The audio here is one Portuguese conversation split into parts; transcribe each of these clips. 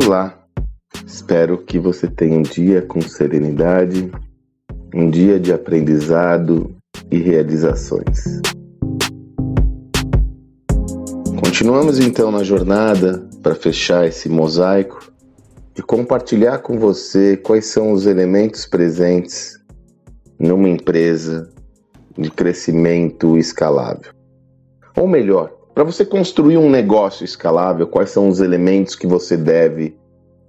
Olá, espero que você tenha um dia com serenidade, um dia de aprendizado e realizações. Continuamos então na jornada para fechar esse mosaico e compartilhar com você quais são os elementos presentes numa empresa de crescimento escalável. Ou melhor, para você construir um negócio escalável, quais são os elementos que você deve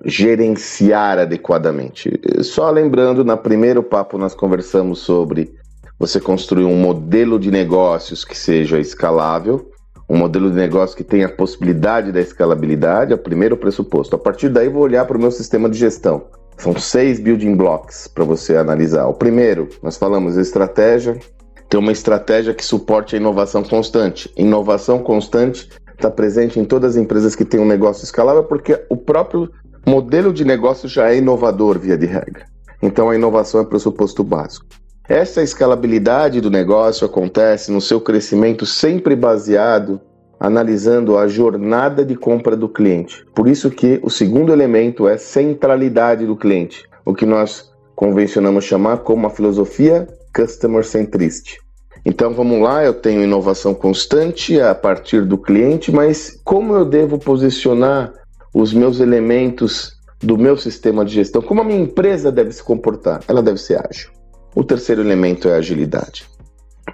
gerenciar adequadamente? Só lembrando, na primeiro papo nós conversamos sobre você construir um modelo de negócios que seja escalável, um modelo de negócio que tenha a possibilidade da escalabilidade, é o primeiro pressuposto. A partir daí vou olhar para o meu sistema de gestão. São seis building blocks para você analisar. O primeiro, nós falamos estratégia, ter uma estratégia que suporte a inovação constante. Inovação constante está presente em todas as empresas que têm um negócio escalável, porque o próprio modelo de negócio já é inovador, via de regra. Então a inovação é pressuposto básico. Essa escalabilidade do negócio acontece no seu crescimento sempre baseado analisando a jornada de compra do cliente. Por isso que o segundo elemento é centralidade do cliente, o que nós convencionamos chamar como a filosofia Customer Centricity. Então vamos lá, eu tenho inovação constante a partir do cliente, mas como eu devo posicionar os meus elementos do meu sistema de gestão? Como a minha empresa deve se comportar? Ela deve ser ágil. O terceiro elemento é a agilidade.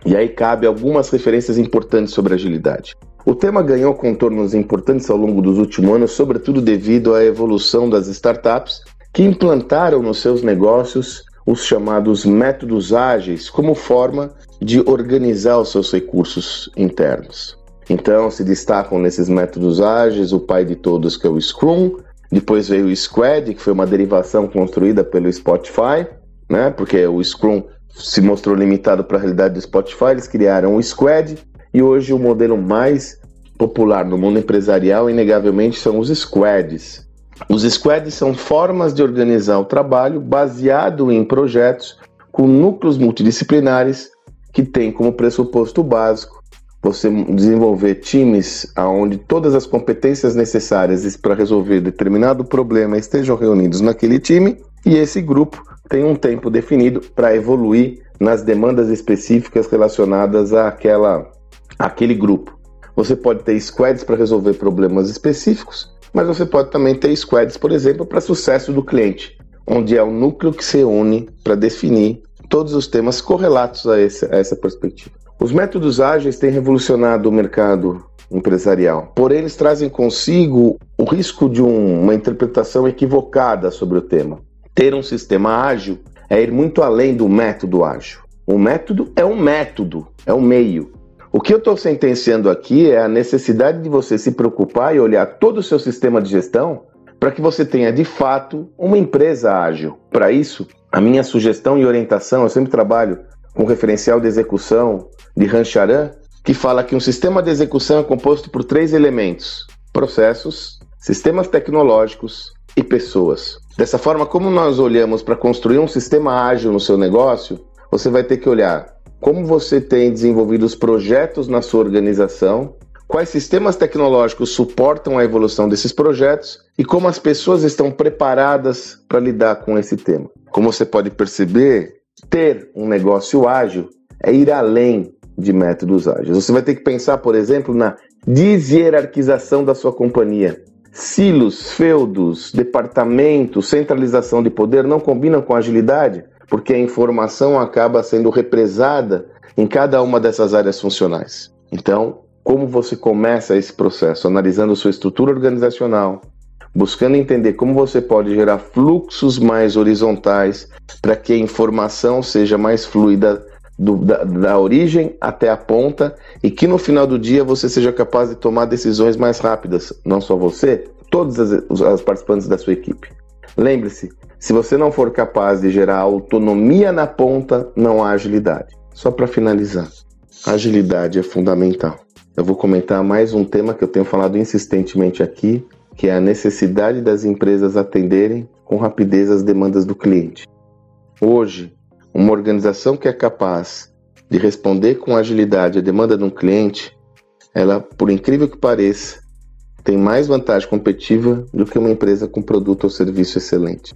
E aí cabe algumas referências importantes sobre agilidade. O tema ganhou contornos importantes ao longo dos últimos anos, sobretudo devido à evolução das startups que implantaram nos seus negócios os chamados métodos ágeis como forma de organizar os seus recursos internos. Então, se destacam nesses métodos ágeis o pai de todos, que é o Scrum, depois veio o Squad, que foi uma derivação construída pelo Spotify, né? Porque o Scrum se mostrou limitado para a realidade do Spotify, eles criaram o Squad e hoje o modelo mais popular no mundo empresarial, inegavelmente, são os squads, os squads são formas de organizar o trabalho baseado em projetos com núcleos multidisciplinares que têm como pressuposto básico você desenvolver times onde todas as competências necessárias para resolver determinado problema estejam reunidos naquele time e esse grupo tem um tempo definido para evoluir nas demandas específicas relacionadas àquela, àquele grupo. Você pode ter squads para resolver problemas específicos mas você pode também ter squads, por exemplo, para sucesso do cliente, onde é o núcleo que se une para definir todos os temas correlatos a, esse, a essa perspectiva. Os métodos ágeis têm revolucionado o mercado empresarial, porém eles trazem consigo o risco de um, uma interpretação equivocada sobre o tema. Ter um sistema ágil é ir muito além do método ágil. O método é um método, é um meio. O que eu estou sentenciando aqui é a necessidade de você se preocupar e olhar todo o seu sistema de gestão para que você tenha de fato uma empresa ágil. Para isso, a minha sugestão e orientação, eu sempre trabalho com o referencial de execução de Rancharan, que fala que um sistema de execução é composto por três elementos: processos, sistemas tecnológicos e pessoas. Dessa forma, como nós olhamos para construir um sistema ágil no seu negócio, você vai ter que olhar como você tem desenvolvido os projetos na sua organização, quais sistemas tecnológicos suportam a evolução desses projetos e como as pessoas estão preparadas para lidar com esse tema. Como você pode perceber, ter um negócio ágil é ir além de métodos ágeis. Você vai ter que pensar, por exemplo, na deshierarquização da sua companhia. Silos, feudos, departamentos, centralização de poder não combinam com agilidade porque a informação acaba sendo represada em cada uma dessas áreas funcionais. Então, como você começa esse processo? Analisando sua estrutura organizacional, buscando entender como você pode gerar fluxos mais horizontais para que a informação seja mais fluida do, da, da, origem até a ponta e que no final do dia você seja capaz de tomar decisões mais rápidas, não só você, todas as, as participantes da sua equipe. Lembre-se, se você não for capaz de gerar autonomia na ponta, não há agilidade. Só para finalizar, agilidade é fundamental. Eu vou comentar mais um tema que eu tenho falado insistentemente aqui, que é a necessidade das empresas atenderem com rapidez as demandas do cliente. Hoje, uma organização que é capaz de responder com agilidade a demanda de um cliente, ela, por incrível que pareça, tem mais vantagem competitiva do que uma empresa com produto ou serviço excelente.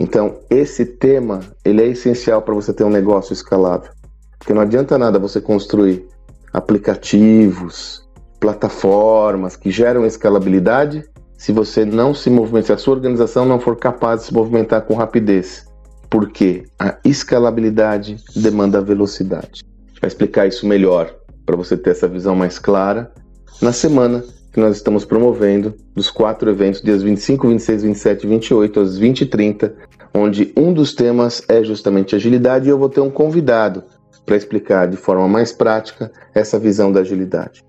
Então, esse tema, ele é essencial para você ter um negócio escalável. Porque não adianta nada você construir aplicativos, plataformas que geram escalabilidade se você não se movimentar, se a sua organização não for capaz de se movimentar com rapidez. Porque a escalabilidade demanda velocidade. Vai explicar isso melhor para você ter essa visão mais clara na semana que nós estamos promovendo dos quatro eventos, dias 25, 26, 27 e 28, às 20 e 30, onde um dos temas é justamente agilidade e eu vou ter um convidado para explicar de forma mais prática essa visão da agilidade.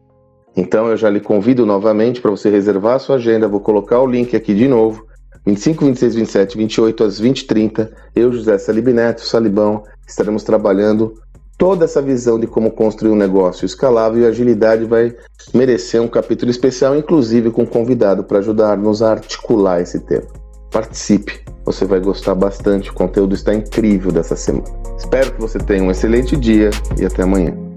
Então eu já lhe convido novamente para você reservar a sua agenda, vou colocar o link aqui de novo. 25, 26, 27, 28 às 20 e 30, eu, José Salib Neto, Salibão, estaremos trabalhando toda essa visão de como construir um negócio escalável e agilidade vai merecer um capítulo especial, inclusive com um convidado para ajudar-nos a articular esse tema. Participe, você vai gostar bastante, o conteúdo está incrível dessa semana. Espero que você tenha um excelente dia e até amanhã.